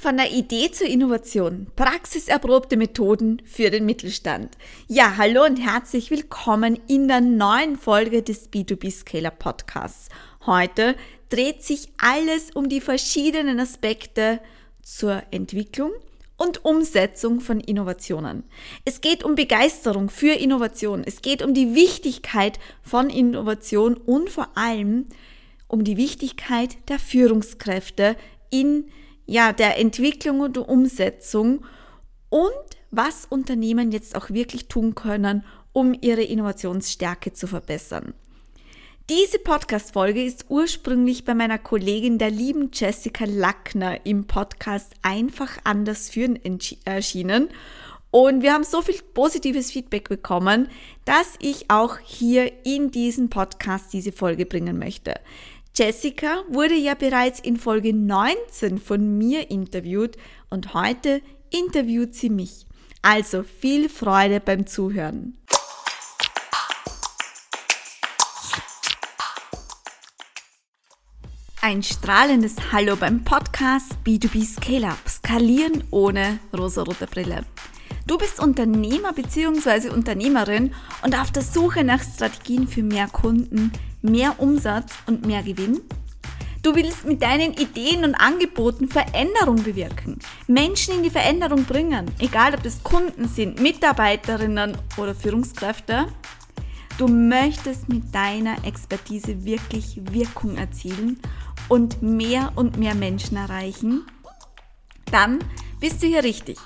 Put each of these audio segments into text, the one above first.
Von der Idee zur Innovation. Praxiserprobte Methoden für den Mittelstand. Ja, hallo und herzlich willkommen in der neuen Folge des B2B Scaler Podcasts. Heute dreht sich alles um die verschiedenen Aspekte zur Entwicklung und Umsetzung von Innovationen. Es geht um Begeisterung für Innovation. Es geht um die Wichtigkeit von Innovation und vor allem um die Wichtigkeit der Führungskräfte in ja, der Entwicklung und Umsetzung und was Unternehmen jetzt auch wirklich tun können, um ihre Innovationsstärke zu verbessern. Diese Podcast-Folge ist ursprünglich bei meiner Kollegin, der lieben Jessica Lackner, im Podcast Einfach anders führen erschienen. Und wir haben so viel positives Feedback bekommen, dass ich auch hier in diesen Podcast diese Folge bringen möchte. Jessica wurde ja bereits in Folge 19 von mir interviewt und heute interviewt sie mich. Also viel Freude beim Zuhören. Ein strahlendes Hallo beim Podcast B2B Scale Up. Skalieren ohne rosarote Brille. Du bist Unternehmer bzw. Unternehmerin und auf der Suche nach Strategien für mehr Kunden, mehr Umsatz und mehr Gewinn? Du willst mit deinen Ideen und Angeboten Veränderung bewirken, Menschen in die Veränderung bringen, egal ob das Kunden sind, Mitarbeiterinnen oder Führungskräfte. Du möchtest mit deiner Expertise wirklich Wirkung erzielen und mehr und mehr Menschen erreichen. Dann bist du hier richtig.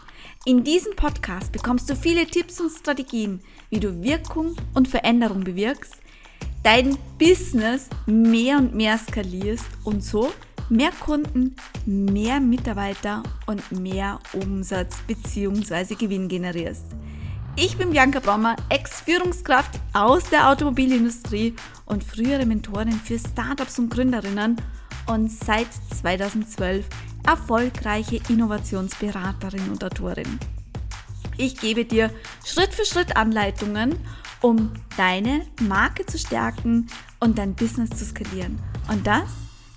In diesem Podcast bekommst du viele Tipps und Strategien, wie du Wirkung und Veränderung bewirkst dein Business mehr und mehr skalierst und so mehr Kunden, mehr Mitarbeiter und mehr Umsatz bzw. Gewinn generierst. Ich bin Bianca Brommer, Ex-Führungskraft aus der Automobilindustrie und frühere Mentorin für Startups und Gründerinnen und seit 2012 erfolgreiche Innovationsberaterin und Autorin. Ich gebe dir Schritt für Schritt Anleitungen um deine Marke zu stärken und dein Business zu skalieren. Und das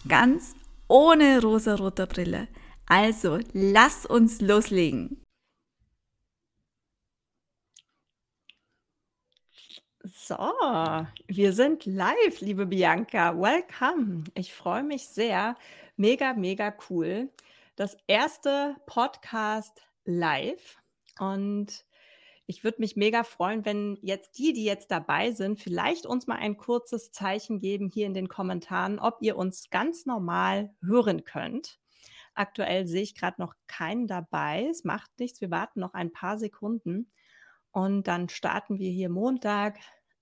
ganz ohne rosa-roter Brille. Also, lass uns loslegen. So, wir sind live, liebe Bianca. Welcome. Ich freue mich sehr. Mega, mega cool. Das erste Podcast live. Und ich würde mich mega freuen, wenn jetzt die, die jetzt dabei sind, vielleicht uns mal ein kurzes Zeichen geben hier in den Kommentaren, ob ihr uns ganz normal hören könnt. Aktuell sehe ich gerade noch keinen dabei. Es macht nichts. Wir warten noch ein paar Sekunden. Und dann starten wir hier Montag,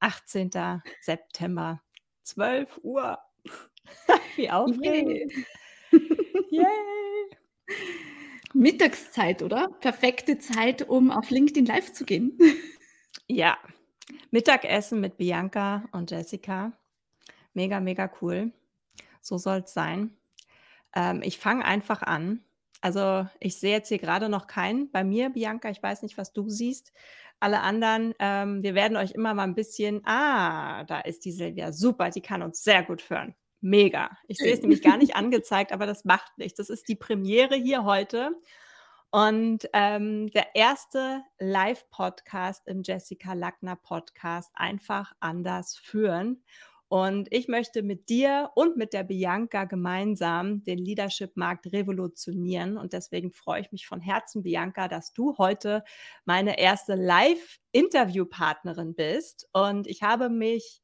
18. September, 12 Uhr. Wie aufregend. Yay. Yay. Mittagszeit, oder? Perfekte Zeit, um auf LinkedIn live zu gehen. Ja, Mittagessen mit Bianca und Jessica. Mega, mega cool. So soll es sein. Ähm, ich fange einfach an. Also ich sehe jetzt hier gerade noch keinen. Bei mir, Bianca, ich weiß nicht, was du siehst. Alle anderen, ähm, wir werden euch immer mal ein bisschen, ah, da ist die Silvia, super, die kann uns sehr gut hören. Mega. Ich sehe es nämlich gar nicht angezeigt, aber das macht nichts. Das ist die Premiere hier heute. Und ähm, der erste Live-Podcast im Jessica Lackner Podcast einfach anders führen. Und ich möchte mit dir und mit der Bianca gemeinsam den Leadership-Markt revolutionieren. Und deswegen freue ich mich von Herzen, Bianca, dass du heute meine erste Live-Interview-Partnerin bist. Und ich habe mich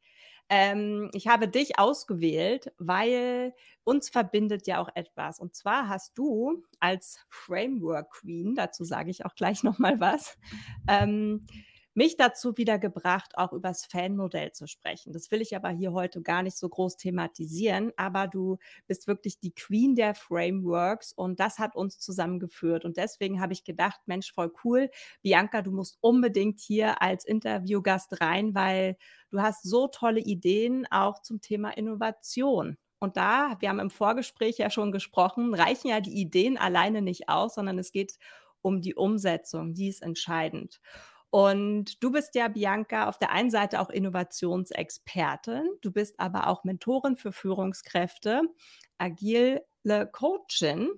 ähm, ich habe dich ausgewählt, weil uns verbindet ja auch etwas. Und zwar hast du als Framework Queen, dazu sage ich auch gleich nochmal was, ähm, mich dazu wieder gebracht, auch über das Fanmodell zu sprechen. Das will ich aber hier heute gar nicht so groß thematisieren, aber du bist wirklich die Queen der Frameworks und das hat uns zusammengeführt. Und deswegen habe ich gedacht, Mensch, voll cool. Bianca, du musst unbedingt hier als Interviewgast rein, weil du hast so tolle Ideen auch zum Thema Innovation. Und da, wir haben im Vorgespräch ja schon gesprochen, reichen ja die Ideen alleine nicht aus, sondern es geht um die Umsetzung, die ist entscheidend. Und du bist ja, Bianca, auf der einen Seite auch Innovationsexpertin, du bist aber auch Mentorin für Führungskräfte, agile Coachin.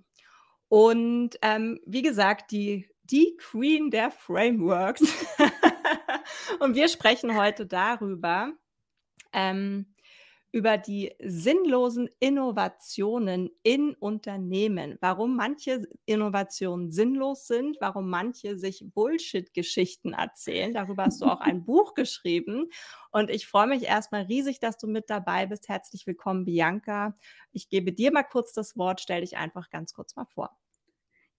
Und ähm, wie gesagt, die, die Queen der Frameworks. und wir sprechen heute darüber, ähm, über die sinnlosen Innovationen in Unternehmen, warum manche Innovationen sinnlos sind, warum manche sich Bullshit-Geschichten erzählen. Darüber hast du auch ein Buch geschrieben. Und ich freue mich erstmal riesig, dass du mit dabei bist. Herzlich willkommen, Bianca. Ich gebe dir mal kurz das Wort. Stell dich einfach ganz kurz mal vor.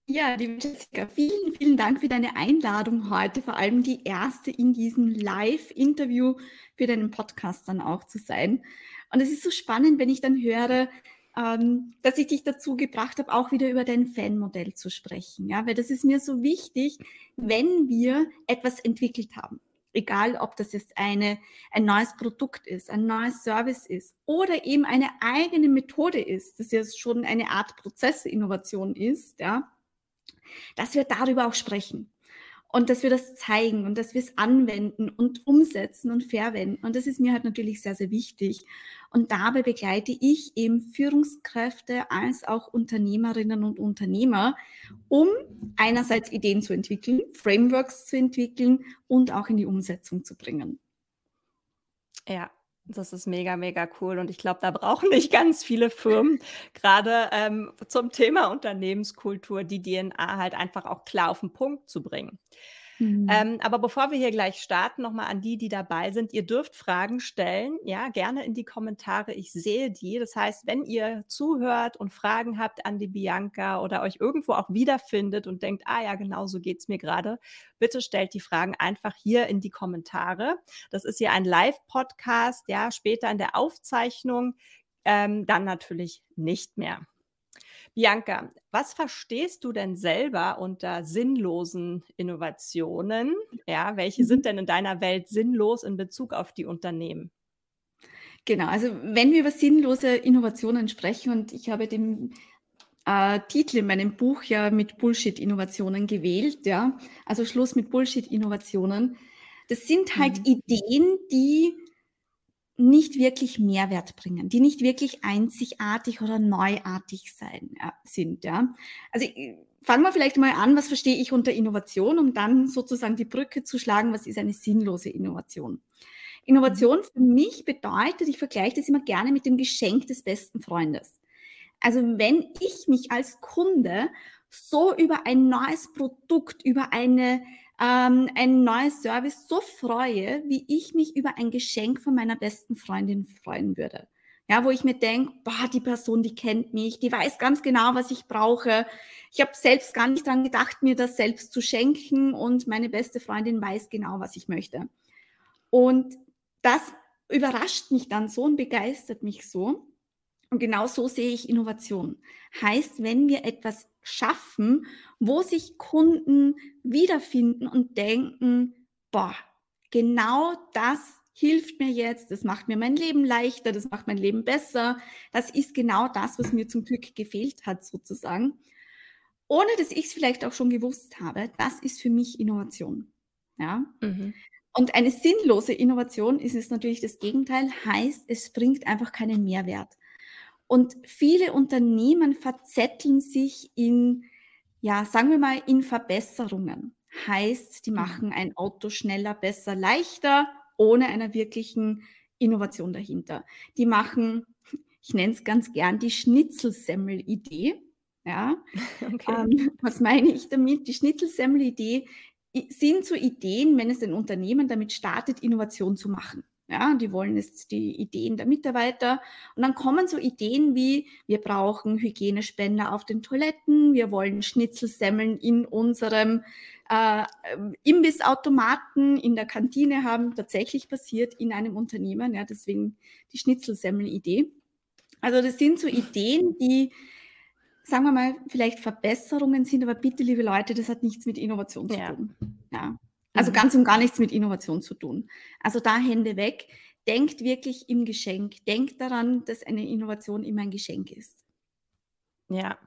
Ja, liebe Jessica, vielen, vielen Dank für deine Einladung heute, vor allem die erste in diesem Live-Interview für deinen Podcast dann auch zu sein. Und es ist so spannend, wenn ich dann höre, ähm, dass ich dich dazu gebracht habe, auch wieder über dein Fanmodell zu sprechen. Ja, weil das ist mir so wichtig, wenn wir etwas entwickelt haben. Egal, ob das jetzt eine, ein neues Produkt ist, ein neues Service ist oder eben eine eigene Methode ist, das ja schon eine Art Prozessinnovation ist, ja, dass wir darüber auch sprechen und dass wir das zeigen und dass wir es anwenden und umsetzen und verwenden. Und das ist mir halt natürlich sehr, sehr wichtig. Und dabei begleite ich eben Führungskräfte als auch Unternehmerinnen und Unternehmer, um einerseits Ideen zu entwickeln, Frameworks zu entwickeln und auch in die Umsetzung zu bringen. Ja, das ist mega, mega cool. Und ich glaube, da brauchen nicht ganz viele Firmen, gerade ähm, zum Thema Unternehmenskultur, die DNA halt einfach auch klar auf den Punkt zu bringen. Mhm. Ähm, aber bevor wir hier gleich starten, nochmal an die, die dabei sind. Ihr dürft Fragen stellen, ja, gerne in die Kommentare. Ich sehe die. Das heißt, wenn ihr zuhört und Fragen habt an die Bianca oder euch irgendwo auch wiederfindet und denkt, ah ja, genau so geht es mir gerade, bitte stellt die Fragen einfach hier in die Kommentare. Das ist hier ein Live-Podcast, ja, später in der Aufzeichnung, ähm, dann natürlich nicht mehr. Bianca, was verstehst du denn selber unter sinnlosen Innovationen? Ja, welche mhm. sind denn in deiner Welt sinnlos in Bezug auf die Unternehmen? Genau, also wenn wir über sinnlose Innovationen sprechen und ich habe den äh, Titel in meinem Buch ja mit Bullshit-Innovationen gewählt, ja, also Schluss mit Bullshit-Innovationen. Das sind halt mhm. Ideen, die nicht wirklich Mehrwert bringen, die nicht wirklich einzigartig oder neuartig sein, ja, sind. Ja. Also fangen wir vielleicht mal an, was verstehe ich unter Innovation, um dann sozusagen die Brücke zu schlagen, was ist eine sinnlose Innovation. Innovation für mich bedeutet, ich vergleiche das immer gerne mit dem Geschenk des besten Freundes. Also wenn ich mich als Kunde so über ein neues Produkt, über eine ähm, ein neues Service so freue, wie ich mich über ein Geschenk von meiner besten Freundin freuen würde. Ja, wo ich mir denke, boah, die Person, die kennt mich, die weiß ganz genau, was ich brauche. Ich habe selbst gar nicht daran gedacht, mir das selbst zu schenken und meine beste Freundin weiß genau, was ich möchte. Und das überrascht mich dann so und begeistert mich so. Und genau so sehe ich Innovation. Heißt, wenn wir etwas schaffen, wo sich Kunden wiederfinden und denken, boah, genau das hilft mir jetzt, das macht mir mein Leben leichter, das macht mein Leben besser. Das ist genau das, was mir zum Glück gefehlt hat, sozusagen. Ohne dass ich es vielleicht auch schon gewusst habe, das ist für mich Innovation. Ja. Mhm. Und eine sinnlose Innovation ist es natürlich das Gegenteil, heißt, es bringt einfach keinen Mehrwert. Und viele Unternehmen verzetteln sich in, ja, sagen wir mal, in Verbesserungen. Heißt, die mhm. machen ein Auto schneller, besser, leichter, ohne einer wirklichen Innovation dahinter. Die machen, ich nenne es ganz gern, die Schnitzelsemmel-Idee. Ja, okay. ähm, was meine ich damit? Die Schnitzelsemmel-Idee sind so Ideen, wenn es ein Unternehmen damit startet, Innovation zu machen. Ja, die wollen jetzt die Ideen der Mitarbeiter. Und dann kommen so Ideen wie, wir brauchen Hygienespender auf den Toiletten, wir wollen Schnitzelsemmeln in unserem äh, Imbissautomaten in der Kantine haben, tatsächlich passiert in einem Unternehmen. Ja, deswegen die Schnitzelsemmel-Idee. Also das sind so Ideen, die, sagen wir mal, vielleicht Verbesserungen sind, aber bitte, liebe Leute, das hat nichts mit Innovation zu tun. Ja. Also mhm. ganz und gar nichts mit Innovation zu tun. Also da Hände weg. Denkt wirklich im Geschenk. Denkt daran, dass eine Innovation immer ein Geschenk ist. Ja.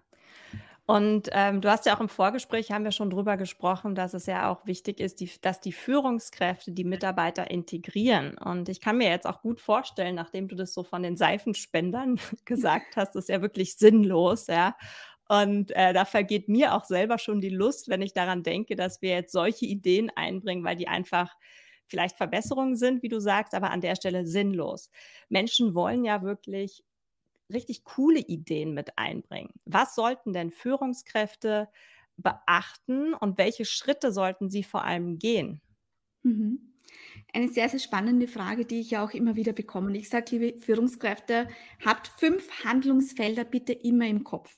Und ähm, du hast ja auch im Vorgespräch, haben wir schon drüber gesprochen, dass es ja auch wichtig ist, die, dass die Führungskräfte die Mitarbeiter integrieren. Und ich kann mir jetzt auch gut vorstellen, nachdem du das so von den Seifenspendern gesagt hast, ist ja wirklich sinnlos, ja. Und äh, da vergeht mir auch selber schon die Lust, wenn ich daran denke, dass wir jetzt solche Ideen einbringen, weil die einfach vielleicht Verbesserungen sind, wie du sagst, aber an der Stelle sinnlos. Menschen wollen ja wirklich richtig coole Ideen mit einbringen. Was sollten denn Führungskräfte beachten und welche Schritte sollten sie vor allem gehen? Mhm. Eine sehr, sehr spannende Frage, die ich ja auch immer wieder bekomme. Ich sage, liebe Führungskräfte, habt fünf Handlungsfelder bitte immer im Kopf.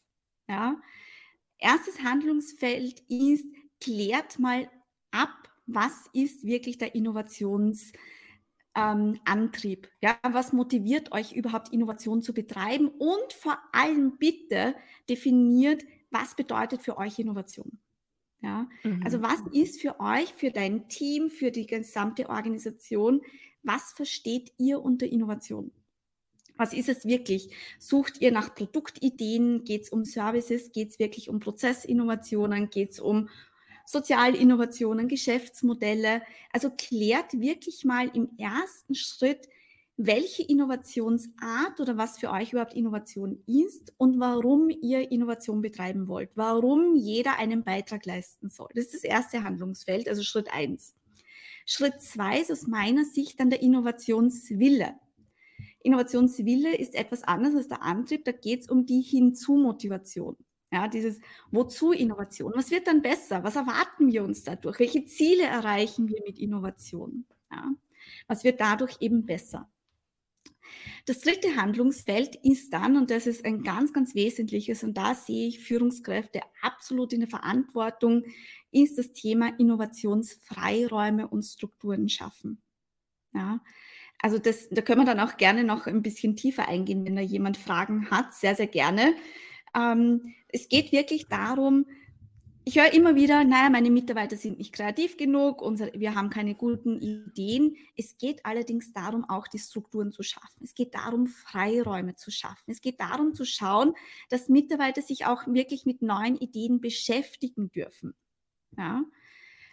Ja? Erstes Handlungsfeld ist, klärt mal ab, was ist wirklich der Innovationsantrieb? Ähm, ja, was motiviert euch überhaupt Innovation zu betreiben? Und vor allem bitte definiert, was bedeutet für euch Innovation? Ja, mhm. also was ist für euch, für dein Team, für die gesamte Organisation, was versteht ihr unter Innovation? Was ist es wirklich? Sucht ihr nach Produktideen? Geht es um Services? Geht es wirklich um Prozessinnovationen? Geht es um Sozialinnovationen, Geschäftsmodelle? Also klärt wirklich mal im ersten Schritt, welche Innovationsart oder was für euch überhaupt Innovation ist und warum ihr Innovation betreiben wollt, warum jeder einen Beitrag leisten soll. Das ist das erste Handlungsfeld, also Schritt eins. Schritt zwei ist aus meiner Sicht dann der Innovationswille. Innovationswille ist etwas anderes als der Antrieb, da geht es um die Hinzu-Motivation. Ja, dieses Wozu Innovation? Was wird dann besser? Was erwarten wir uns dadurch? Welche Ziele erreichen wir mit Innovation? Ja, was wird dadurch eben besser? Das dritte Handlungsfeld ist dann, und das ist ein ganz, ganz wesentliches, und da sehe ich Führungskräfte absolut in der Verantwortung, ist das Thema Innovationsfreiräume und Strukturen schaffen. Ja, also das, da können wir dann auch gerne noch ein bisschen tiefer eingehen, wenn da jemand Fragen hat, sehr, sehr gerne. Ähm, es geht wirklich darum, ich höre immer wieder, naja, meine Mitarbeiter sind nicht kreativ genug, unsere, wir haben keine guten Ideen. Es geht allerdings darum, auch die Strukturen zu schaffen. Es geht darum, Freiräume zu schaffen. Es geht darum zu schauen, dass Mitarbeiter sich auch wirklich mit neuen Ideen beschäftigen dürfen. Ja.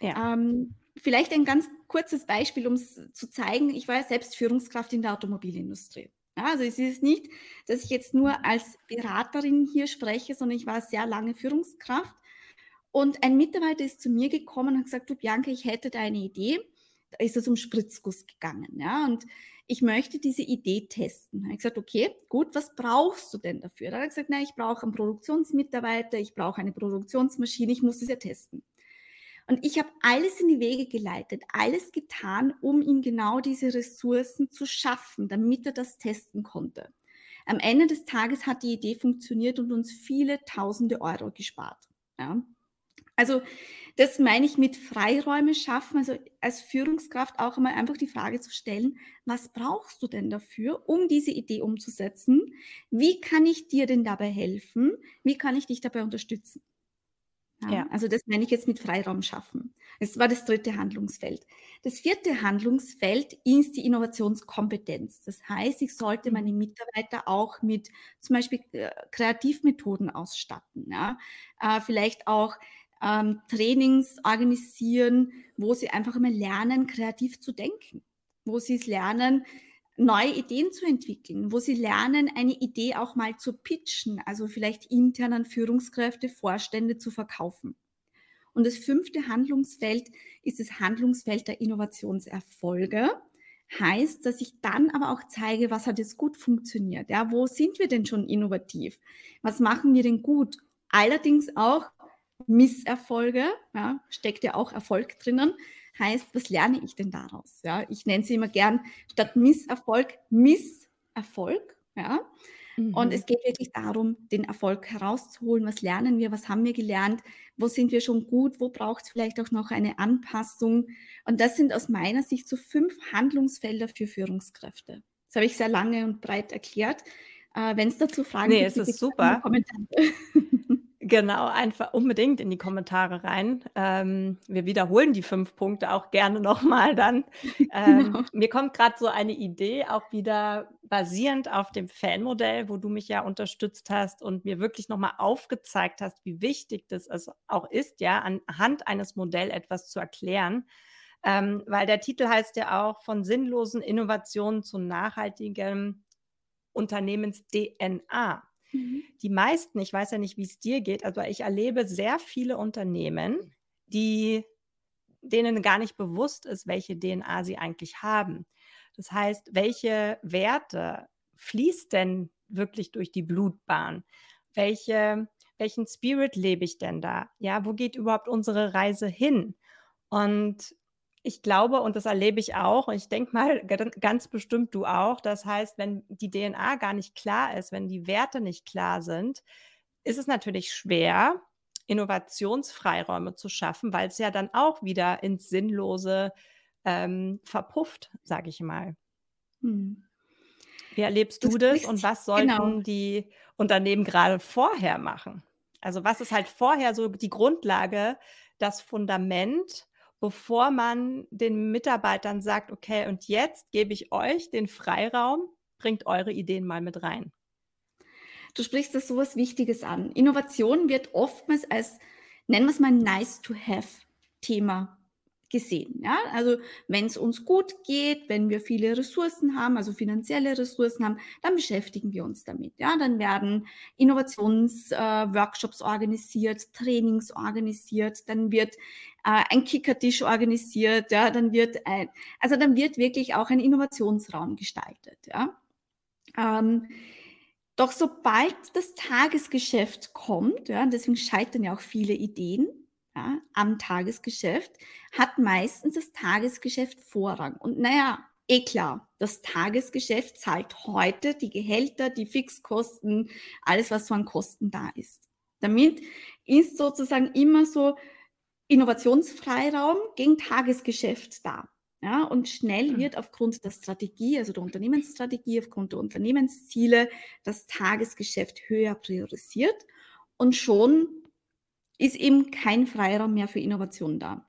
ja. Ähm, vielleicht ein ganz kurzes Beispiel, um es zu zeigen. Ich war ja selbst Führungskraft in der Automobilindustrie. Ja, also es ist nicht, dass ich jetzt nur als Beraterin hier spreche, sondern ich war sehr lange Führungskraft und ein Mitarbeiter ist zu mir gekommen und hat gesagt, du Bianca, ich hätte da eine Idee. Da ist es um Spritzguss gegangen. Ja, und ich möchte diese Idee testen. Da habe ich gesagt, okay, gut, was brauchst du denn dafür? Da hat er gesagt, na, ich brauche einen Produktionsmitarbeiter, ich brauche eine Produktionsmaschine, ich muss das ja testen. Und ich habe alles in die Wege geleitet, alles getan, um ihm genau diese Ressourcen zu schaffen, damit er das testen konnte. Am Ende des Tages hat die Idee funktioniert und uns viele tausende Euro gespart. Ja. Also das meine ich mit Freiräume schaffen, also als Führungskraft auch einmal einfach die Frage zu stellen, was brauchst du denn dafür, um diese Idee umzusetzen? Wie kann ich dir denn dabei helfen? Wie kann ich dich dabei unterstützen? Ja, ja. Also das meine ich jetzt mit Freiraum schaffen. Das war das dritte Handlungsfeld. Das vierte Handlungsfeld ist die Innovationskompetenz. Das heißt, ich sollte meine mhm. Mitarbeiter auch mit zum Beispiel äh, Kreativmethoden ausstatten. Ja? Äh, vielleicht auch ähm, Trainings organisieren, wo sie einfach mal lernen, kreativ zu denken, wo sie es lernen, neue Ideen zu entwickeln, wo sie lernen, eine Idee auch mal zu pitchen, also vielleicht intern an Führungskräfte, Vorstände zu verkaufen. Und das fünfte Handlungsfeld ist das Handlungsfeld der Innovationserfolge. Heißt, dass ich dann aber auch zeige, was hat jetzt gut funktioniert. Ja, wo sind wir denn schon innovativ? Was machen wir denn gut? Allerdings auch, Misserfolge, ja, steckt ja auch Erfolg drinnen. Heißt, was lerne ich denn daraus? Ja, ich nenne sie immer gern statt Misserfolg Misserfolg. Ja. Mhm. Und es geht wirklich darum, den Erfolg herauszuholen. Was lernen wir? Was haben wir gelernt? Wo sind wir schon gut? Wo braucht es vielleicht auch noch eine Anpassung? Und das sind aus meiner Sicht so fünf Handlungsfelder für Führungskräfte. Das habe ich sehr lange und breit erklärt. Äh, Wenn es dazu Fragen nee, gibt, es ist super. Genau, einfach unbedingt in die Kommentare rein. Ähm, wir wiederholen die fünf Punkte auch gerne nochmal dann. Ähm, genau. Mir kommt gerade so eine Idee, auch wieder basierend auf dem Fanmodell, wo du mich ja unterstützt hast und mir wirklich nochmal aufgezeigt hast, wie wichtig das also auch ist, ja, anhand eines Modells etwas zu erklären. Ähm, weil der Titel heißt ja auch von sinnlosen Innovationen zu nachhaltigem Unternehmens-DNA. Mhm. Die meisten, ich weiß ja nicht, wie es dir geht, aber ich erlebe sehr viele Unternehmen, die denen gar nicht bewusst ist, welche DNA sie eigentlich haben. Das heißt, welche Werte fließt denn wirklich durch die Blutbahn? Welche, welchen Spirit lebe ich denn da? Ja, wo geht überhaupt unsere Reise hin? Und ich glaube, und das erlebe ich auch, und ich denke mal ganz bestimmt du auch, das heißt, wenn die DNA gar nicht klar ist, wenn die Werte nicht klar sind, ist es natürlich schwer, Innovationsfreiräume zu schaffen, weil es ja dann auch wieder ins Sinnlose ähm, verpufft, sage ich mal. Hm. Wie erlebst du das, das und was sollten genau. die Unternehmen gerade vorher machen? Also was ist halt vorher so die Grundlage, das Fundament, bevor man den Mitarbeitern sagt, okay, und jetzt gebe ich euch den Freiraum, bringt eure Ideen mal mit rein. Du sprichst da so was Wichtiges an. Innovation wird oftmals als, nennen wir es mal, nice to have Thema gesehen. Ja? Also wenn es uns gut geht, wenn wir viele Ressourcen haben, also finanzielle Ressourcen haben, dann beschäftigen wir uns damit. Ja? Dann werden Innovationsworkshops äh, organisiert, Trainings organisiert, dann wird ein Kickertisch organisiert, ja? dann wird ein, also dann wird wirklich auch ein Innovationsraum gestaltet. Ja? Ähm, doch sobald das Tagesgeschäft kommt, ja, deswegen scheitern ja auch viele Ideen, ja, am Tagesgeschäft, hat meistens das Tagesgeschäft Vorrang. Und naja, eh klar, das Tagesgeschäft zahlt heute die Gehälter, die Fixkosten, alles, was so an Kosten da ist. Damit ist sozusagen immer so Innovationsfreiraum gegen Tagesgeschäft da. Ja, und schnell hm. wird aufgrund der Strategie, also der Unternehmensstrategie, aufgrund der Unternehmensziele, das Tagesgeschäft höher priorisiert und schon ist eben kein Freiraum mehr für Innovation da.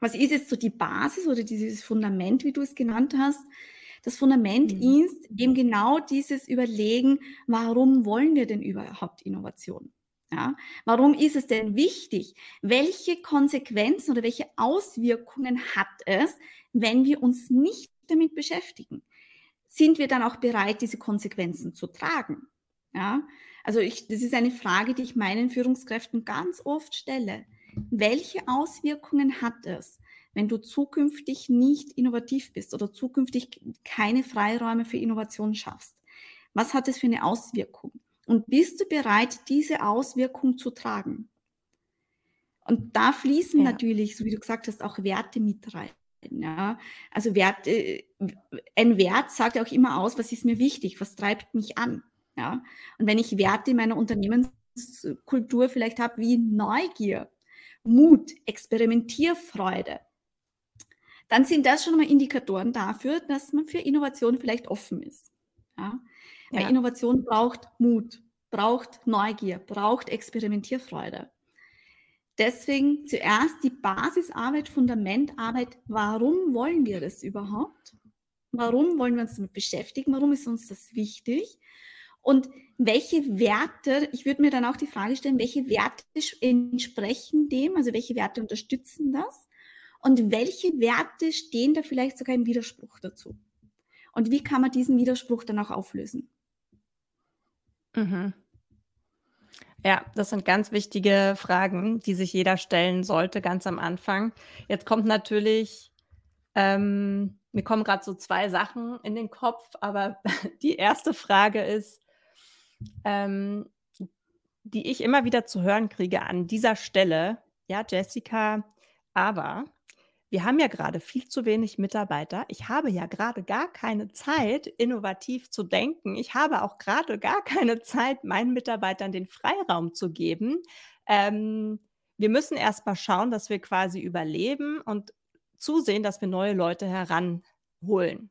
Was ist jetzt so die Basis oder dieses Fundament, wie du es genannt hast? Das Fundament mhm. ist eben genau dieses Überlegen, warum wollen wir denn überhaupt Innovation? Ja, warum ist es denn wichtig? Welche Konsequenzen oder welche Auswirkungen hat es, wenn wir uns nicht damit beschäftigen? Sind wir dann auch bereit, diese Konsequenzen zu tragen? Ja, also ich, das ist eine Frage, die ich meinen Führungskräften ganz oft stelle. Welche Auswirkungen hat es, wenn du zukünftig nicht innovativ bist oder zukünftig keine Freiräume für Innovation schaffst? Was hat es für eine Auswirkung? Und bist du bereit, diese Auswirkung zu tragen? Und da fließen ja. natürlich, so wie du gesagt hast, auch Werte mit rein. Ja, also Wert, ein Wert sagt ja auch immer aus, was ist mir wichtig, was treibt mich an. Ja? Und wenn ich Werte in meiner Unternehmenskultur vielleicht habe wie Neugier, Mut, Experimentierfreude, dann sind das schon mal Indikatoren dafür, dass man für Innovation vielleicht offen ist. Ja? Weil ja. Innovation braucht Mut, braucht Neugier, braucht Experimentierfreude. Deswegen zuerst die Basisarbeit, Fundamentarbeit. Warum wollen wir das überhaupt? Warum wollen wir uns damit beschäftigen? Warum ist uns das wichtig? Und welche Werte, ich würde mir dann auch die Frage stellen, welche Werte entsprechen dem, also welche Werte unterstützen das und welche Werte stehen da vielleicht sogar im Widerspruch dazu? Und wie kann man diesen Widerspruch dann auch auflösen? Mhm. Ja, das sind ganz wichtige Fragen, die sich jeder stellen sollte, ganz am Anfang. Jetzt kommt natürlich, ähm, mir kommen gerade so zwei Sachen in den Kopf, aber die erste Frage ist, ähm, die ich immer wieder zu hören kriege an dieser Stelle. Ja, Jessica, aber wir haben ja gerade viel zu wenig Mitarbeiter. Ich habe ja gerade gar keine Zeit, innovativ zu denken. Ich habe auch gerade gar keine Zeit, meinen Mitarbeitern den Freiraum zu geben. Ähm, wir müssen erst mal schauen, dass wir quasi überleben und zusehen, dass wir neue Leute heranholen.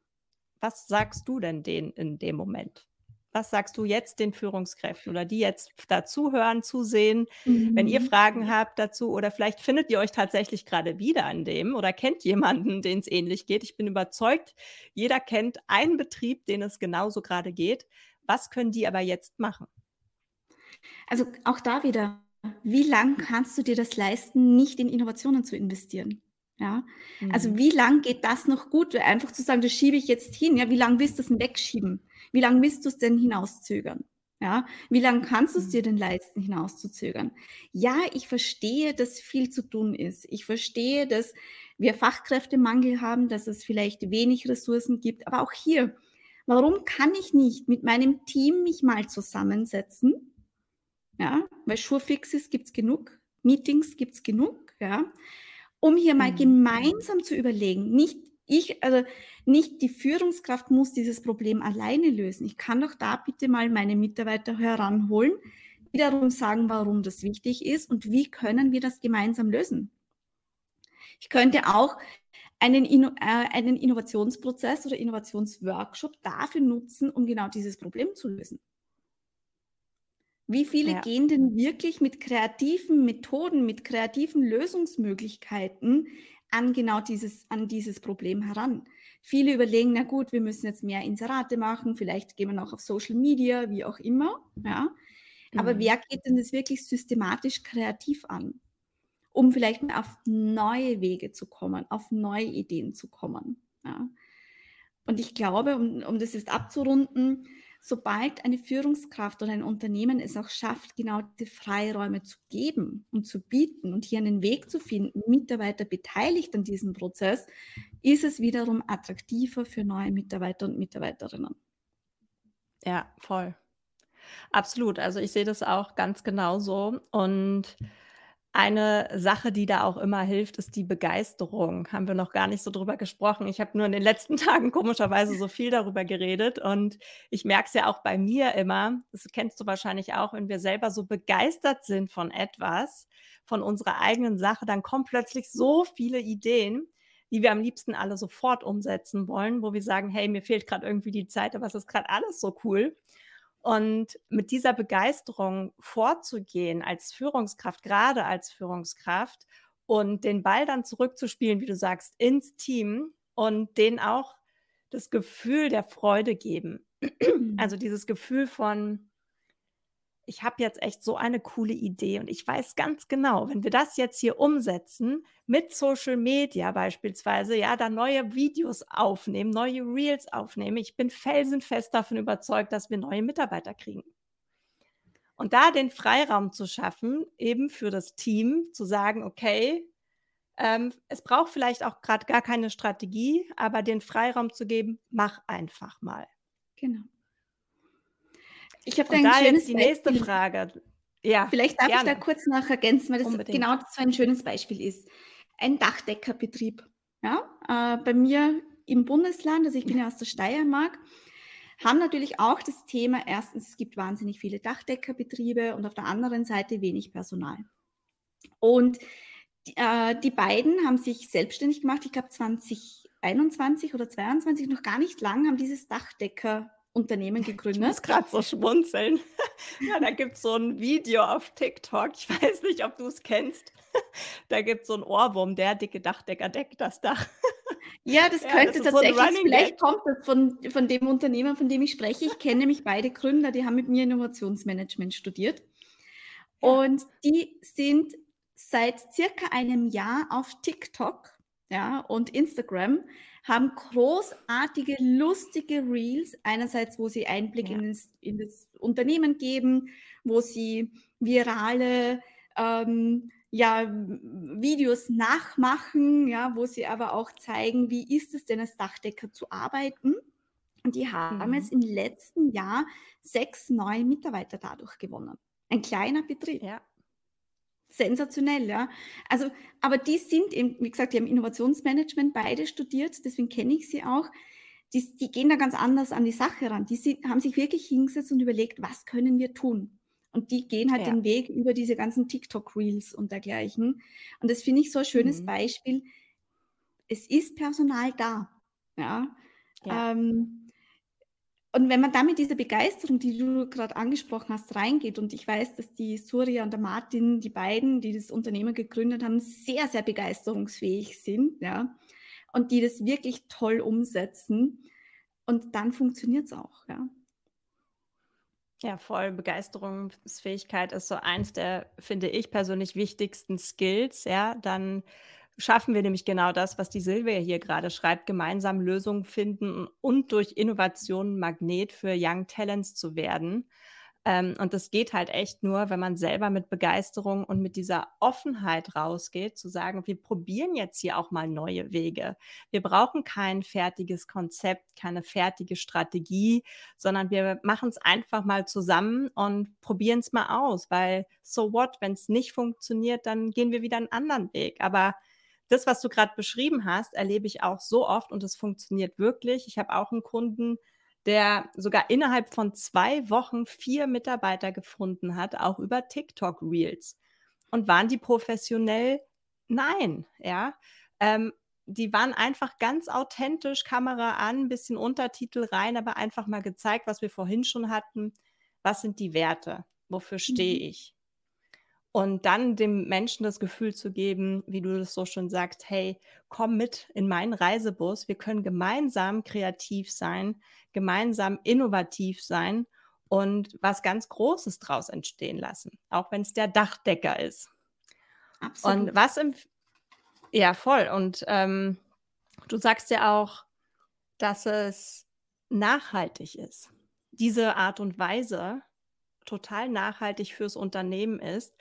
Was sagst du denn denen in dem Moment? Was sagst du jetzt den Führungskräften oder die jetzt dazuhören, zusehen, mhm. wenn ihr mhm. Fragen habt dazu oder vielleicht findet ihr euch tatsächlich gerade wieder an dem oder kennt jemanden, den es ähnlich geht. Ich bin überzeugt, jeder kennt einen Betrieb, den es genauso gerade geht. Was können die aber jetzt machen? Also auch da wieder, wie lang kannst du dir das leisten, nicht in Innovationen zu investieren? Ja, also mhm. wie lang geht das noch gut? Einfach zu sagen, das schiebe ich jetzt hin. Ja, wie lange willst du es denn wegschieben? Wie lange willst du es denn hinauszögern? Ja, wie lange kannst du es dir mhm. denn leisten, hinauszuzögern? Ja, ich verstehe, dass viel zu tun ist. Ich verstehe, dass wir Fachkräftemangel haben, dass es vielleicht wenig Ressourcen gibt. Aber auch hier, warum kann ich nicht mit meinem Team mich mal zusammensetzen? Ja, weil Schurfixes gibt es genug, Meetings gibt es genug, ja, um hier mal mhm. gemeinsam zu überlegen, nicht ich, also nicht die Führungskraft muss dieses Problem alleine lösen. Ich kann doch da bitte mal meine Mitarbeiter heranholen, wiederum sagen, warum das wichtig ist und wie können wir das gemeinsam lösen. Ich könnte auch einen, äh, einen Innovationsprozess oder Innovationsworkshop dafür nutzen, um genau dieses Problem zu lösen. Wie viele ja. gehen denn wirklich mit kreativen Methoden, mit kreativen Lösungsmöglichkeiten an genau dieses, an dieses Problem heran. Viele überlegen, na gut, wir müssen jetzt mehr Inserate machen, vielleicht gehen wir noch auf Social Media, wie auch immer, ja. Aber mhm. wer geht denn das wirklich systematisch kreativ an, um vielleicht mal auf neue Wege zu kommen, auf neue Ideen zu kommen, ja. Und ich glaube, um, um das jetzt abzurunden, sobald eine Führungskraft oder ein Unternehmen es auch schafft, genau die Freiräume zu geben und zu bieten und hier einen Weg zu finden, Mitarbeiter beteiligt an diesem Prozess, ist es wiederum attraktiver für neue Mitarbeiter und Mitarbeiterinnen. Ja, voll. Absolut. Also ich sehe das auch ganz genauso. Und eine Sache, die da auch immer hilft, ist die Begeisterung. Haben wir noch gar nicht so drüber gesprochen. Ich habe nur in den letzten Tagen komischerweise so viel darüber geredet und ich merke es ja auch bei mir immer, das kennst du wahrscheinlich auch, wenn wir selber so begeistert sind von etwas, von unserer eigenen Sache, dann kommen plötzlich so viele Ideen, die wir am liebsten alle sofort umsetzen wollen, wo wir sagen, hey, mir fehlt gerade irgendwie die Zeit, aber es ist gerade alles so cool. Und mit dieser Begeisterung vorzugehen als Führungskraft, gerade als Führungskraft und den Ball dann zurückzuspielen, wie du sagst, ins Team und denen auch das Gefühl der Freude geben. Also dieses Gefühl von, ich habe jetzt echt so eine coole Idee und ich weiß ganz genau, wenn wir das jetzt hier umsetzen, mit Social Media beispielsweise, ja, da neue Videos aufnehmen, neue Reels aufnehmen, ich bin felsenfest davon überzeugt, dass wir neue Mitarbeiter kriegen. Und da den Freiraum zu schaffen, eben für das Team, zu sagen, okay, ähm, es braucht vielleicht auch gerade gar keine Strategie, aber den Freiraum zu geben, mach einfach mal. Genau. Ich habe da ein schönes die nächste Beispiel. Frage. Ja, Vielleicht darf gerne. ich da kurz noch ergänzen, weil das Unbedingt. genau so ein schönes Beispiel ist. Ein Dachdeckerbetrieb. Ja, äh, bei mir im Bundesland, also ich bin ja aus der Steiermark, haben natürlich auch das Thema, erstens, es gibt wahnsinnig viele Dachdeckerbetriebe und auf der anderen Seite wenig Personal. Und die, äh, die beiden haben sich selbstständig gemacht, ich glaube 2021 oder 2022, noch gar nicht lang, haben dieses Dachdecker Unternehmen gegründet. Ich muss gerade so schmunzeln. ja, da gibt es so ein Video auf TikTok. Ich weiß nicht, ob du es kennst. da gibt es so ein Ohrwurm, der dicke Dachdecker deckt das Dach. ja, das ja, könnte das tatsächlich, so vielleicht Gag. kommt das von, von dem Unternehmer, von dem ich spreche. Ich kenne nämlich beide Gründer, die haben mit mir Innovationsmanagement studiert. Und die sind seit circa einem Jahr auf TikTok ja, und Instagram haben großartige, lustige Reels. Einerseits, wo sie Einblick ja. in, das, in, das, Unternehmen geben, wo sie virale ähm, ja, Videos nachmachen, ja, wo sie aber auch zeigen, wie ist es denn als Dachdecker zu arbeiten. Und die haben mhm. jetzt im letzten Jahr sechs neue Mitarbeiter dadurch gewonnen. Ein kleiner Betrieb. Ja sensationell, ja. Also, aber die sind eben, wie gesagt, die haben Innovationsmanagement beide studiert, deswegen kenne ich sie auch. Die, die, gehen da ganz anders an die Sache ran. Die sind, haben sich wirklich hingesetzt und überlegt, was können wir tun? Und die gehen halt ja. den Weg über diese ganzen TikTok-Reels und dergleichen. Und das finde ich so ein schönes mhm. Beispiel. Es ist Personal da. Ja. ja. Ähm, und wenn man da mit dieser Begeisterung, die du gerade angesprochen hast, reingeht, und ich weiß, dass die Surya und der Martin, die beiden, die das Unternehmen gegründet haben, sehr, sehr begeisterungsfähig sind, ja, und die das wirklich toll umsetzen, und dann funktioniert es auch, ja. Ja, voll. Begeisterungsfähigkeit ist so eins der, finde ich persönlich, wichtigsten Skills, ja, dann schaffen wir nämlich genau das, was die Silvia hier gerade schreibt, gemeinsam Lösungen finden und durch Innovation Magnet für Young Talents zu werden. Ähm, und das geht halt echt nur, wenn man selber mit Begeisterung und mit dieser Offenheit rausgeht, zu sagen, wir probieren jetzt hier auch mal neue Wege. Wir brauchen kein fertiges Konzept, keine fertige Strategie, sondern wir machen es einfach mal zusammen und probieren es mal aus, weil so what, wenn es nicht funktioniert, dann gehen wir wieder einen anderen Weg. Aber das, was du gerade beschrieben hast, erlebe ich auch so oft und es funktioniert wirklich. Ich habe auch einen Kunden, der sogar innerhalb von zwei Wochen vier Mitarbeiter gefunden hat, auch über TikTok Reels. Und waren die professionell? Nein, ja. Ähm, die waren einfach ganz authentisch, Kamera an, bisschen Untertitel rein, aber einfach mal gezeigt, was wir vorhin schon hatten. Was sind die Werte? Wofür stehe mhm. ich? Und dann dem Menschen das Gefühl zu geben, wie du das so schon sagst, hey, komm mit in meinen Reisebus, wir können gemeinsam kreativ sein, gemeinsam innovativ sein und was ganz Großes draus entstehen lassen, auch wenn es der Dachdecker ist. Absolut. Und was im ja voll. Und ähm, du sagst ja auch, dass es nachhaltig ist. Diese Art und Weise total nachhaltig fürs Unternehmen ist,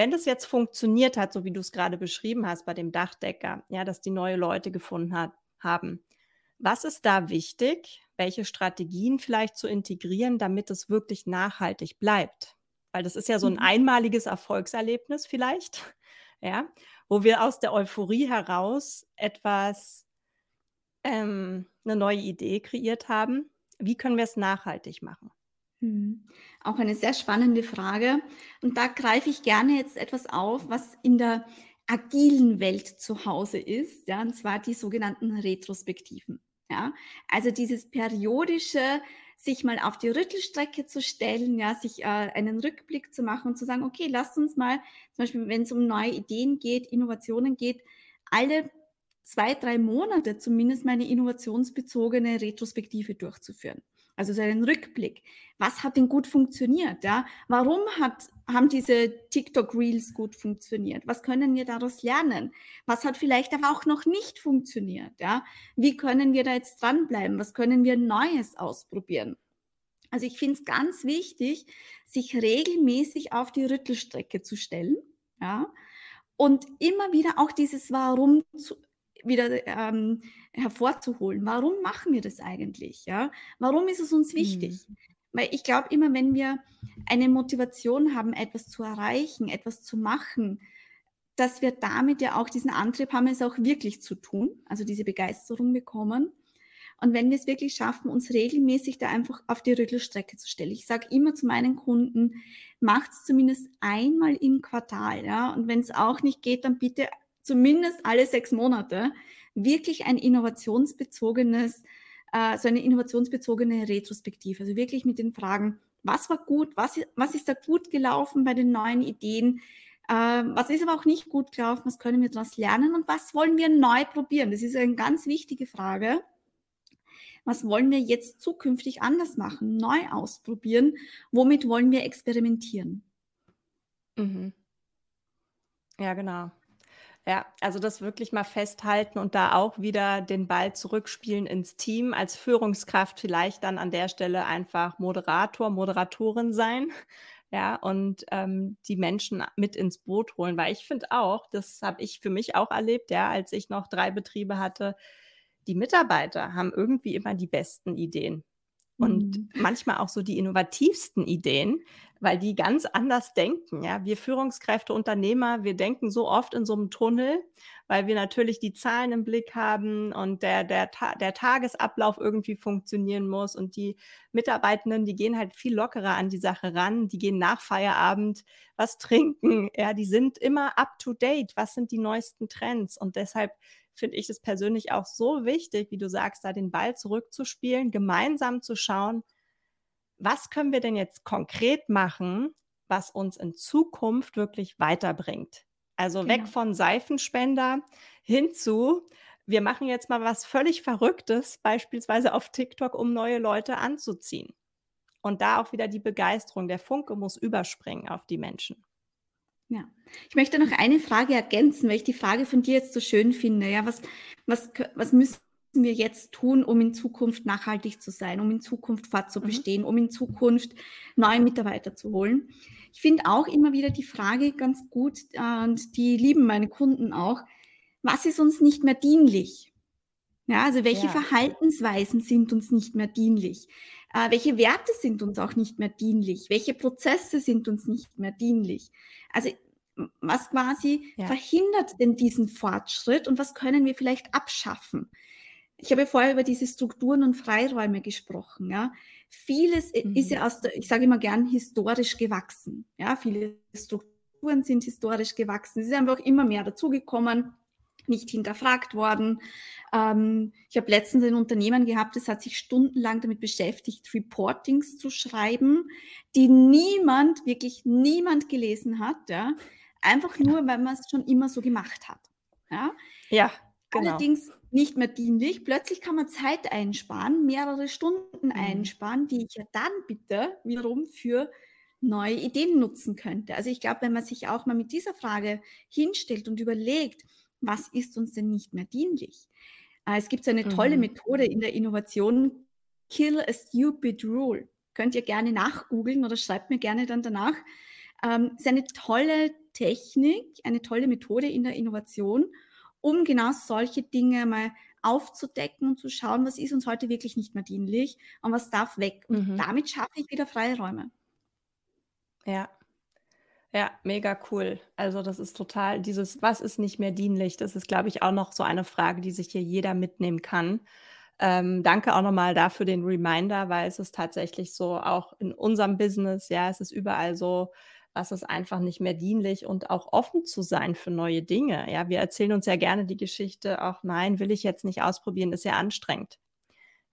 wenn das jetzt funktioniert hat, so wie du es gerade beschrieben hast bei dem Dachdecker, ja, dass die neue Leute gefunden hat, haben, was ist da wichtig? Welche Strategien vielleicht zu integrieren, damit es wirklich nachhaltig bleibt? Weil das ist ja so ein mhm. einmaliges Erfolgserlebnis vielleicht, ja, wo wir aus der Euphorie heraus etwas, ähm, eine neue Idee kreiert haben. Wie können wir es nachhaltig machen? Mhm. Auch eine sehr spannende Frage. Und da greife ich gerne jetzt etwas auf, was in der agilen Welt zu Hause ist, ja, und zwar die sogenannten Retrospektiven. Ja, also dieses periodische, sich mal auf die Rüttelstrecke zu stellen, ja, sich äh, einen Rückblick zu machen und zu sagen, okay, lasst uns mal, zum Beispiel, wenn es um neue Ideen geht, Innovationen geht, alle zwei, drei Monate zumindest mal eine innovationsbezogene Retrospektive durchzuführen. Also so einen Rückblick. Was hat denn gut funktioniert? Ja? Warum hat, haben diese TikTok Reels gut funktioniert? Was können wir daraus lernen? Was hat vielleicht aber auch noch nicht funktioniert? Ja? Wie können wir da jetzt dranbleiben? Was können wir Neues ausprobieren? Also ich finde es ganz wichtig, sich regelmäßig auf die Rüttelstrecke zu stellen. Ja? Und immer wieder auch dieses Warum zu, wieder ähm, hervorzuholen. Warum machen wir das eigentlich? Ja? Warum ist es uns wichtig? Mhm. Weil ich glaube, immer wenn wir eine Motivation haben, etwas zu erreichen, etwas zu machen, dass wir damit ja auch diesen Antrieb haben, es auch wirklich zu tun, also diese Begeisterung bekommen. Und wenn wir es wirklich schaffen, uns regelmäßig da einfach auf die Rüttelstrecke zu stellen. Ich sage immer zu meinen Kunden, macht es zumindest einmal im Quartal, ja. Und wenn es auch nicht geht, dann bitte zumindest alle sechs Monate wirklich ein innovationsbezogenes, äh, so eine innovationsbezogene Retrospektive. Also wirklich mit den Fragen, was war gut, was, was ist da gut gelaufen bei den neuen Ideen, äh, was ist aber auch nicht gut gelaufen, was können wir daraus lernen und was wollen wir neu probieren? Das ist eine ganz wichtige Frage. Was wollen wir jetzt zukünftig anders machen, neu ausprobieren? Womit wollen wir experimentieren? Mhm. Ja, genau. Ja, also das wirklich mal festhalten und da auch wieder den Ball zurückspielen ins Team. Als Führungskraft vielleicht dann an der Stelle einfach Moderator, Moderatorin sein. Ja, und ähm, die Menschen mit ins Boot holen, weil ich finde auch, das habe ich für mich auch erlebt, ja, als ich noch drei Betriebe hatte, die Mitarbeiter haben irgendwie immer die besten Ideen und mhm. manchmal auch so die innovativsten Ideen, weil die ganz anders denken. Ja, wir Führungskräfte, Unternehmer, wir denken so oft in so einem Tunnel, weil wir natürlich die Zahlen im Blick haben und der, der, der Tagesablauf irgendwie funktionieren muss. Und die Mitarbeitenden, die gehen halt viel lockerer an die Sache ran, die gehen nach Feierabend was trinken, ja, die sind immer up to date, was sind die neuesten Trends? Und deshalb finde ich es persönlich auch so wichtig, wie du sagst, da den Ball zurückzuspielen, gemeinsam zu schauen, was können wir denn jetzt konkret machen, was uns in Zukunft wirklich weiterbringt. Also genau. weg von Seifenspender hin zu, wir machen jetzt mal was völlig Verrücktes, beispielsweise auf TikTok, um neue Leute anzuziehen. Und da auch wieder die Begeisterung, der Funke muss überspringen auf die Menschen. Ja, ich möchte noch eine Frage ergänzen, weil ich die Frage von dir jetzt so schön finde. Ja, was, was, was müssen wir jetzt tun, um in Zukunft nachhaltig zu sein, um in Zukunft fortzubestehen, mhm. um in Zukunft neue Mitarbeiter zu holen. Ich finde auch immer wieder die Frage ganz gut, und die lieben meine Kunden auch, was ist uns nicht mehr dienlich? Ja, also welche ja. Verhaltensweisen sind uns nicht mehr dienlich? Äh, welche Werte sind uns auch nicht mehr dienlich? Welche Prozesse sind uns nicht mehr dienlich? Also was quasi ja. verhindert denn diesen Fortschritt und was können wir vielleicht abschaffen? Ich habe vorher über diese Strukturen und Freiräume gesprochen. Ja. Vieles mhm. ist ja aus der, ich sage immer gern, historisch gewachsen. Ja, viele Strukturen sind historisch gewachsen. Es ist einfach immer mehr dazugekommen, nicht hinterfragt worden. Ähm, ich habe letztens ein Unternehmen gehabt, das hat sich stundenlang damit beschäftigt, Reportings zu schreiben, die niemand, wirklich niemand gelesen hat. Ja. Einfach nur, weil man es schon immer so gemacht hat. Ja, ja genau. Allerdings nicht mehr dienlich. Plötzlich kann man Zeit einsparen, mehrere Stunden mhm. einsparen, die ich ja dann bitte wiederum für neue Ideen nutzen könnte. Also ich glaube, wenn man sich auch mal mit dieser Frage hinstellt und überlegt, was ist uns denn nicht mehr dienlich? Äh, es gibt so eine tolle mhm. Methode in der Innovation, Kill a Stupid Rule. Könnt ihr gerne nachgoogeln oder schreibt mir gerne dann danach. Ähm, ist eine tolle Technik, eine tolle Methode in der Innovation, um genau solche Dinge mal aufzudecken und zu schauen, was ist uns heute wirklich nicht mehr dienlich und was darf weg. Und mhm. damit schaffe ich wieder Freiräume. Ja. Ja, mega cool. Also das ist total dieses, was ist nicht mehr dienlich? Das ist, glaube ich, auch noch so eine Frage, die sich hier jeder mitnehmen kann. Ähm, danke auch nochmal dafür den Reminder, weil es ist tatsächlich so, auch in unserem Business, ja, es ist überall so, was ist einfach nicht mehr dienlich und auch offen zu sein für neue Dinge. Ja, wir erzählen uns ja gerne die Geschichte, auch nein, will ich jetzt nicht ausprobieren, ist ja anstrengend.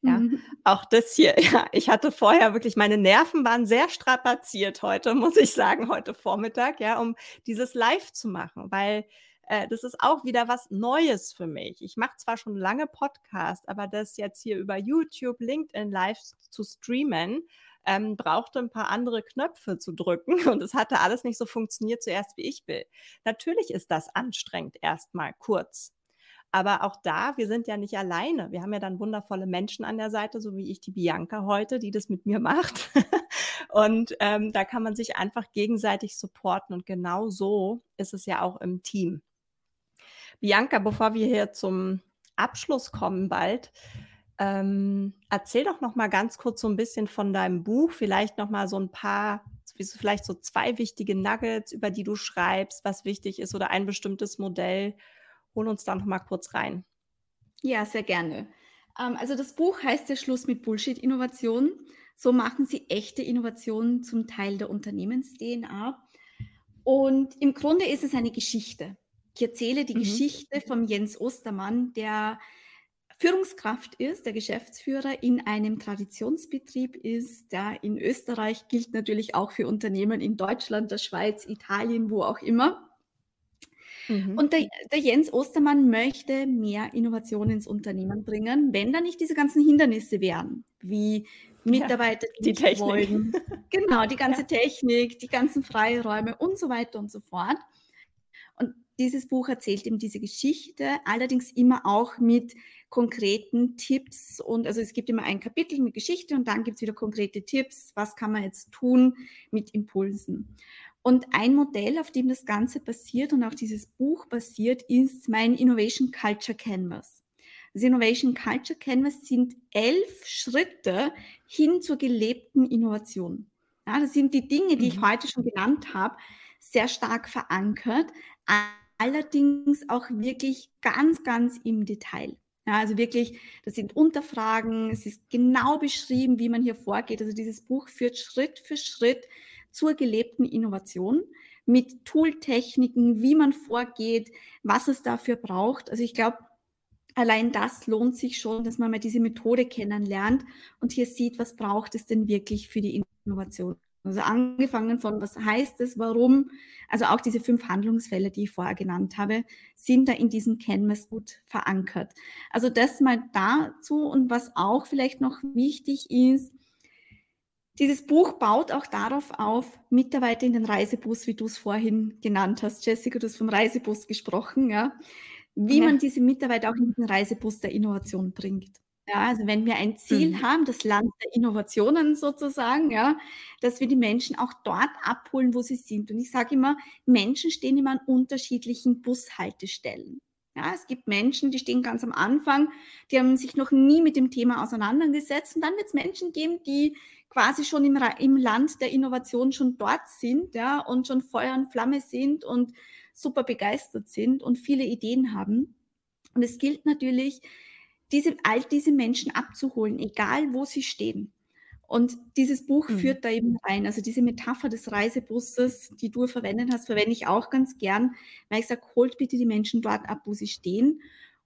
Ja, mhm. auch das hier, ja, ich hatte vorher wirklich, meine Nerven waren sehr strapaziert heute, muss ich sagen, heute Vormittag, ja, um dieses Live zu machen, weil äh, das ist auch wieder was Neues für mich. Ich mache zwar schon lange Podcast, aber das jetzt hier über YouTube, LinkedIn live zu streamen, ähm, brauchte ein paar andere Knöpfe zu drücken und es hatte alles nicht so funktioniert zuerst, wie ich will. Natürlich ist das anstrengend erstmal kurz. Aber auch da, wir sind ja nicht alleine. Wir haben ja dann wundervolle Menschen an der Seite, so wie ich die Bianca heute, die das mit mir macht. und ähm, da kann man sich einfach gegenseitig supporten. Und genau so ist es ja auch im Team. Bianca, bevor wir hier zum Abschluss kommen bald, ähm, erzähl doch noch mal ganz kurz so ein bisschen von deinem Buch, vielleicht noch mal so ein paar, vielleicht so zwei wichtige Nuggets, über die du schreibst, was wichtig ist oder ein bestimmtes Modell. Hol uns da noch mal kurz rein. Ja, sehr gerne. Ähm, also das Buch heißt der Schluss mit Bullshit-Innovation. So machen sie echte Innovationen zum Teil der Unternehmens-DNA. Und im Grunde ist es eine Geschichte. Ich erzähle die mhm. Geschichte von Jens Ostermann, der Führungskraft ist, der Geschäftsführer in einem Traditionsbetrieb ist, der in Österreich gilt natürlich auch für Unternehmen in Deutschland, der Schweiz, Italien, wo auch immer. Mhm. Und der, der, Jens Ostermann möchte mehr Innovation ins Unternehmen bringen, wenn da nicht diese ganzen Hindernisse wären, wie Mitarbeiter, ja, die Technik. wollen. Genau, die ganze ja. Technik, die ganzen Freiräume und so weiter und so fort. Dieses Buch erzählt eben diese Geschichte, allerdings immer auch mit konkreten Tipps. Und also es gibt immer ein Kapitel mit Geschichte und dann gibt es wieder konkrete Tipps, was kann man jetzt tun mit Impulsen. Und ein Modell, auf dem das Ganze basiert und auch dieses Buch basiert, ist mein Innovation Culture Canvas. Das Innovation Culture Canvas sind elf Schritte hin zur gelebten Innovation. Ja, das sind die Dinge, die ich mhm. heute schon genannt habe, sehr stark verankert allerdings auch wirklich ganz, ganz im Detail. Ja, also wirklich, das sind Unterfragen, es ist genau beschrieben, wie man hier vorgeht. Also dieses Buch führt Schritt für Schritt zur gelebten Innovation mit Tooltechniken, wie man vorgeht, was es dafür braucht. Also ich glaube, allein das lohnt sich schon, dass man mal diese Methode kennenlernt und hier sieht, was braucht es denn wirklich für die Innovation. Also angefangen von, was heißt es, warum, also auch diese fünf Handlungsfälle, die ich vorher genannt habe, sind da in diesem Canvas gut verankert. Also das mal dazu und was auch vielleicht noch wichtig ist, dieses Buch baut auch darauf auf, Mitarbeiter in den Reisebus, wie du es vorhin genannt hast, Jessica, du hast vom Reisebus gesprochen, ja. wie ja. man diese Mitarbeiter auch in den Reisebus der Innovation bringt. Ja, also wenn wir ein Ziel mhm. haben, das Land der Innovationen sozusagen, ja, dass wir die Menschen auch dort abholen, wo sie sind. Und ich sage immer, Menschen stehen immer an unterschiedlichen Bushaltestellen. Ja, es gibt Menschen, die stehen ganz am Anfang, die haben sich noch nie mit dem Thema auseinandergesetzt. Und dann wird es Menschen geben, die quasi schon im, im Land der Innovation schon dort sind ja, und schon Feuer und Flamme sind und super begeistert sind und viele Ideen haben. Und es gilt natürlich, diese, all diese Menschen abzuholen, egal wo sie stehen. Und dieses Buch mhm. führt da eben rein. Also diese Metapher des Reisebusses, die du verwendet hast, verwende ich auch ganz gern, weil ich sage, holt bitte die Menschen dort ab, wo sie stehen.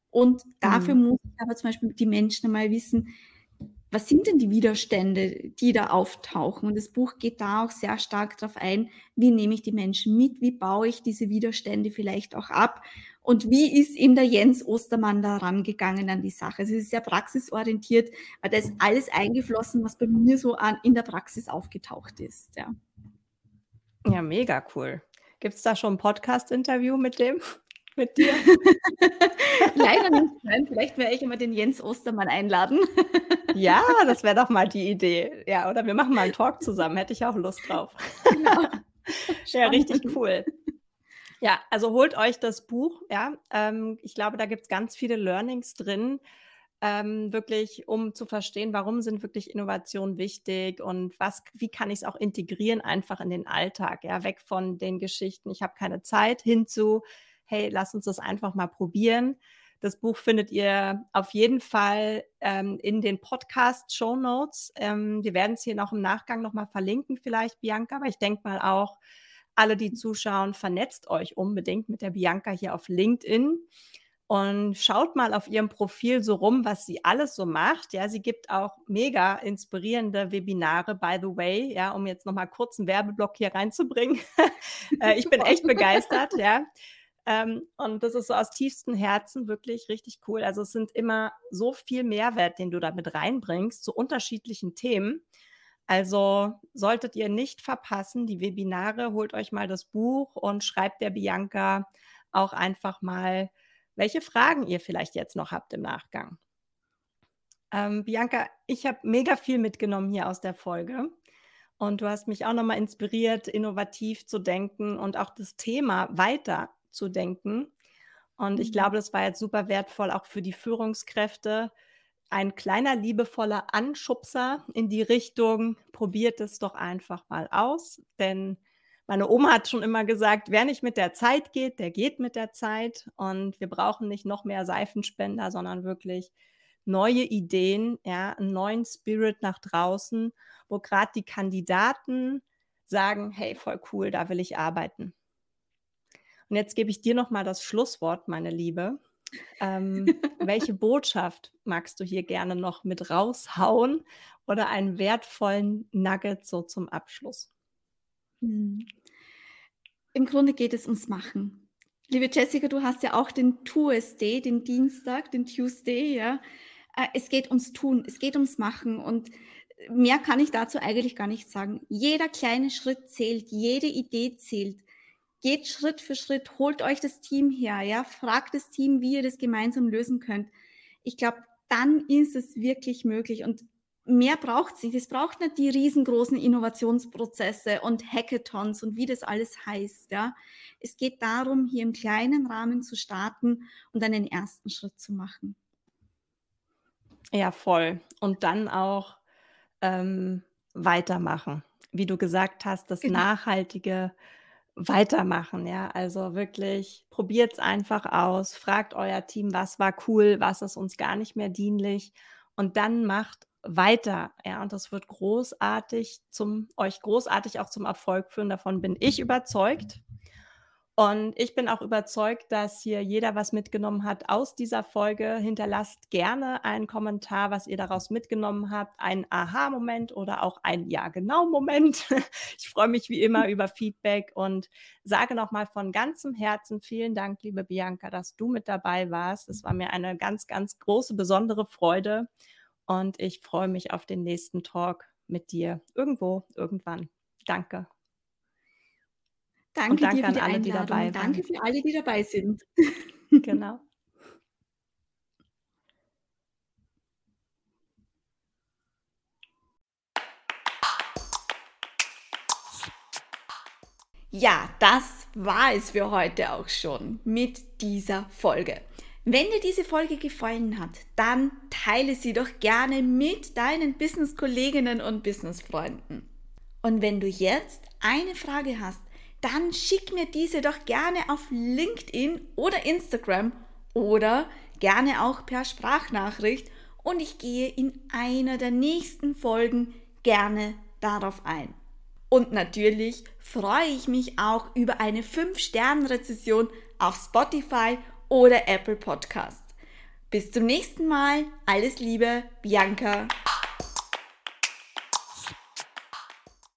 Und dafür mhm. muss ich aber zum Beispiel die Menschen einmal wissen, was sind denn die Widerstände, die da auftauchen? Und das Buch geht da auch sehr stark darauf ein, wie nehme ich die Menschen mit, wie baue ich diese Widerstände vielleicht auch ab und wie ist eben der Jens Ostermann da rangegangen an die Sache. Also es ist sehr praxisorientiert, weil da ist alles eingeflossen, was bei mir so an, in der Praxis aufgetaucht ist. Ja, ja mega cool. Gibt es da schon ein Podcast-Interview mit dem? mit dir? Leider nicht. Nein, vielleicht werde ich immer den Jens Ostermann einladen. ja, das wäre doch mal die Idee. Ja, oder wir machen mal einen Talk zusammen. Hätte ich auch Lust drauf. Genau. ja, richtig cool. Ja, also holt euch das Buch. Ja, ähm, ich glaube, da gibt es ganz viele Learnings drin. Ähm, wirklich, um zu verstehen, warum sind wirklich Innovationen wichtig und was, wie kann ich es auch integrieren einfach in den Alltag, ja, weg von den Geschichten, ich habe keine Zeit, hinzu, hey, lass uns das einfach mal probieren. Das Buch findet ihr auf jeden Fall ähm, in den Podcast-Show Notes. Ähm, wir werden es hier noch im Nachgang nochmal verlinken, vielleicht, Bianca, aber ich denke mal auch, alle, die zuschauen, vernetzt euch unbedingt mit der Bianca hier auf LinkedIn und schaut mal auf ihrem Profil so rum, was sie alles so macht. Ja, sie gibt auch mega inspirierende Webinare, by the way, ja, um jetzt nochmal kurz einen Werbeblock hier reinzubringen. äh, ich bin echt begeistert, ja. Ähm, und das ist so aus tiefstem Herzen wirklich richtig cool. Also es sind immer so viel Mehrwert, den du damit reinbringst zu unterschiedlichen Themen. Also solltet ihr nicht verpassen, die Webinare, holt euch mal das Buch und schreibt der Bianca auch einfach mal, welche Fragen ihr vielleicht jetzt noch habt im Nachgang. Ähm, Bianca, ich habe mega viel mitgenommen hier aus der Folge. Und du hast mich auch nochmal inspiriert, innovativ zu denken und auch das Thema weiter zu denken. Und ich mhm. glaube, das war jetzt super wertvoll auch für die Führungskräfte. Ein kleiner liebevoller Anschubser in die Richtung, probiert es doch einfach mal aus. Denn meine Oma hat schon immer gesagt, wer nicht mit der Zeit geht, der geht mit der Zeit. Und wir brauchen nicht noch mehr Seifenspender, sondern wirklich neue Ideen, ja, einen neuen Spirit nach draußen, wo gerade die Kandidaten sagen, hey, voll cool, da will ich arbeiten. Und jetzt gebe ich dir noch mal das Schlusswort, meine Liebe. Ähm, welche Botschaft magst du hier gerne noch mit raushauen oder einen wertvollen Nugget so zum Abschluss? Hm. Im Grunde geht es ums Machen. Liebe Jessica, du hast ja auch den Tuesday, den Dienstag, den Tuesday, ja. Äh, es geht ums Tun, es geht ums Machen und mehr kann ich dazu eigentlich gar nicht sagen. Jeder kleine Schritt zählt, jede Idee zählt geht Schritt für Schritt, holt euch das Team her, ja, fragt das Team, wie ihr das gemeinsam lösen könnt. Ich glaube, dann ist es wirklich möglich und mehr braucht es nicht. Es braucht nicht die riesengroßen Innovationsprozesse und Hackathons und wie das alles heißt, ja. Es geht darum, hier im kleinen Rahmen zu starten und einen ersten Schritt zu machen. Ja, voll. Und dann auch ähm, weitermachen. Wie du gesagt hast, das genau. nachhaltige weitermachen, ja. Also wirklich probiert es einfach aus, fragt euer Team, was war cool, was ist uns gar nicht mehr dienlich und dann macht weiter, ja, und das wird großartig zum euch großartig auch zum Erfolg führen, davon bin ich überzeugt. Und ich bin auch überzeugt, dass hier jeder was mitgenommen hat aus dieser Folge. Hinterlasst gerne einen Kommentar, was ihr daraus mitgenommen habt, ein Aha-Moment oder auch ein Ja-genau-Moment. Ich freue mich wie immer über Feedback und sage nochmal von ganzem Herzen vielen Dank, liebe Bianca, dass du mit dabei warst. Es war mir eine ganz, ganz große, besondere Freude und ich freue mich auf den nächsten Talk mit dir irgendwo, irgendwann. Danke. Danke, Und danke an alle, Einladung. die dabei waren. Danke für alle, die dabei sind. genau. Ja, das war es für heute auch schon mit dieser Folge. Wenn dir diese Folge gefallen hat, dann teile sie doch gerne mit deinen Business-Kolleginnen und Business-Freunden. Und wenn du jetzt eine Frage hast, dann schick mir diese doch gerne auf LinkedIn oder Instagram oder gerne auch per Sprachnachricht und ich gehe in einer der nächsten Folgen gerne darauf ein. Und natürlich freue ich mich auch über eine 5-Sterne-Rezession auf Spotify oder Apple Podcast. Bis zum nächsten Mal. Alles Liebe, Bianca.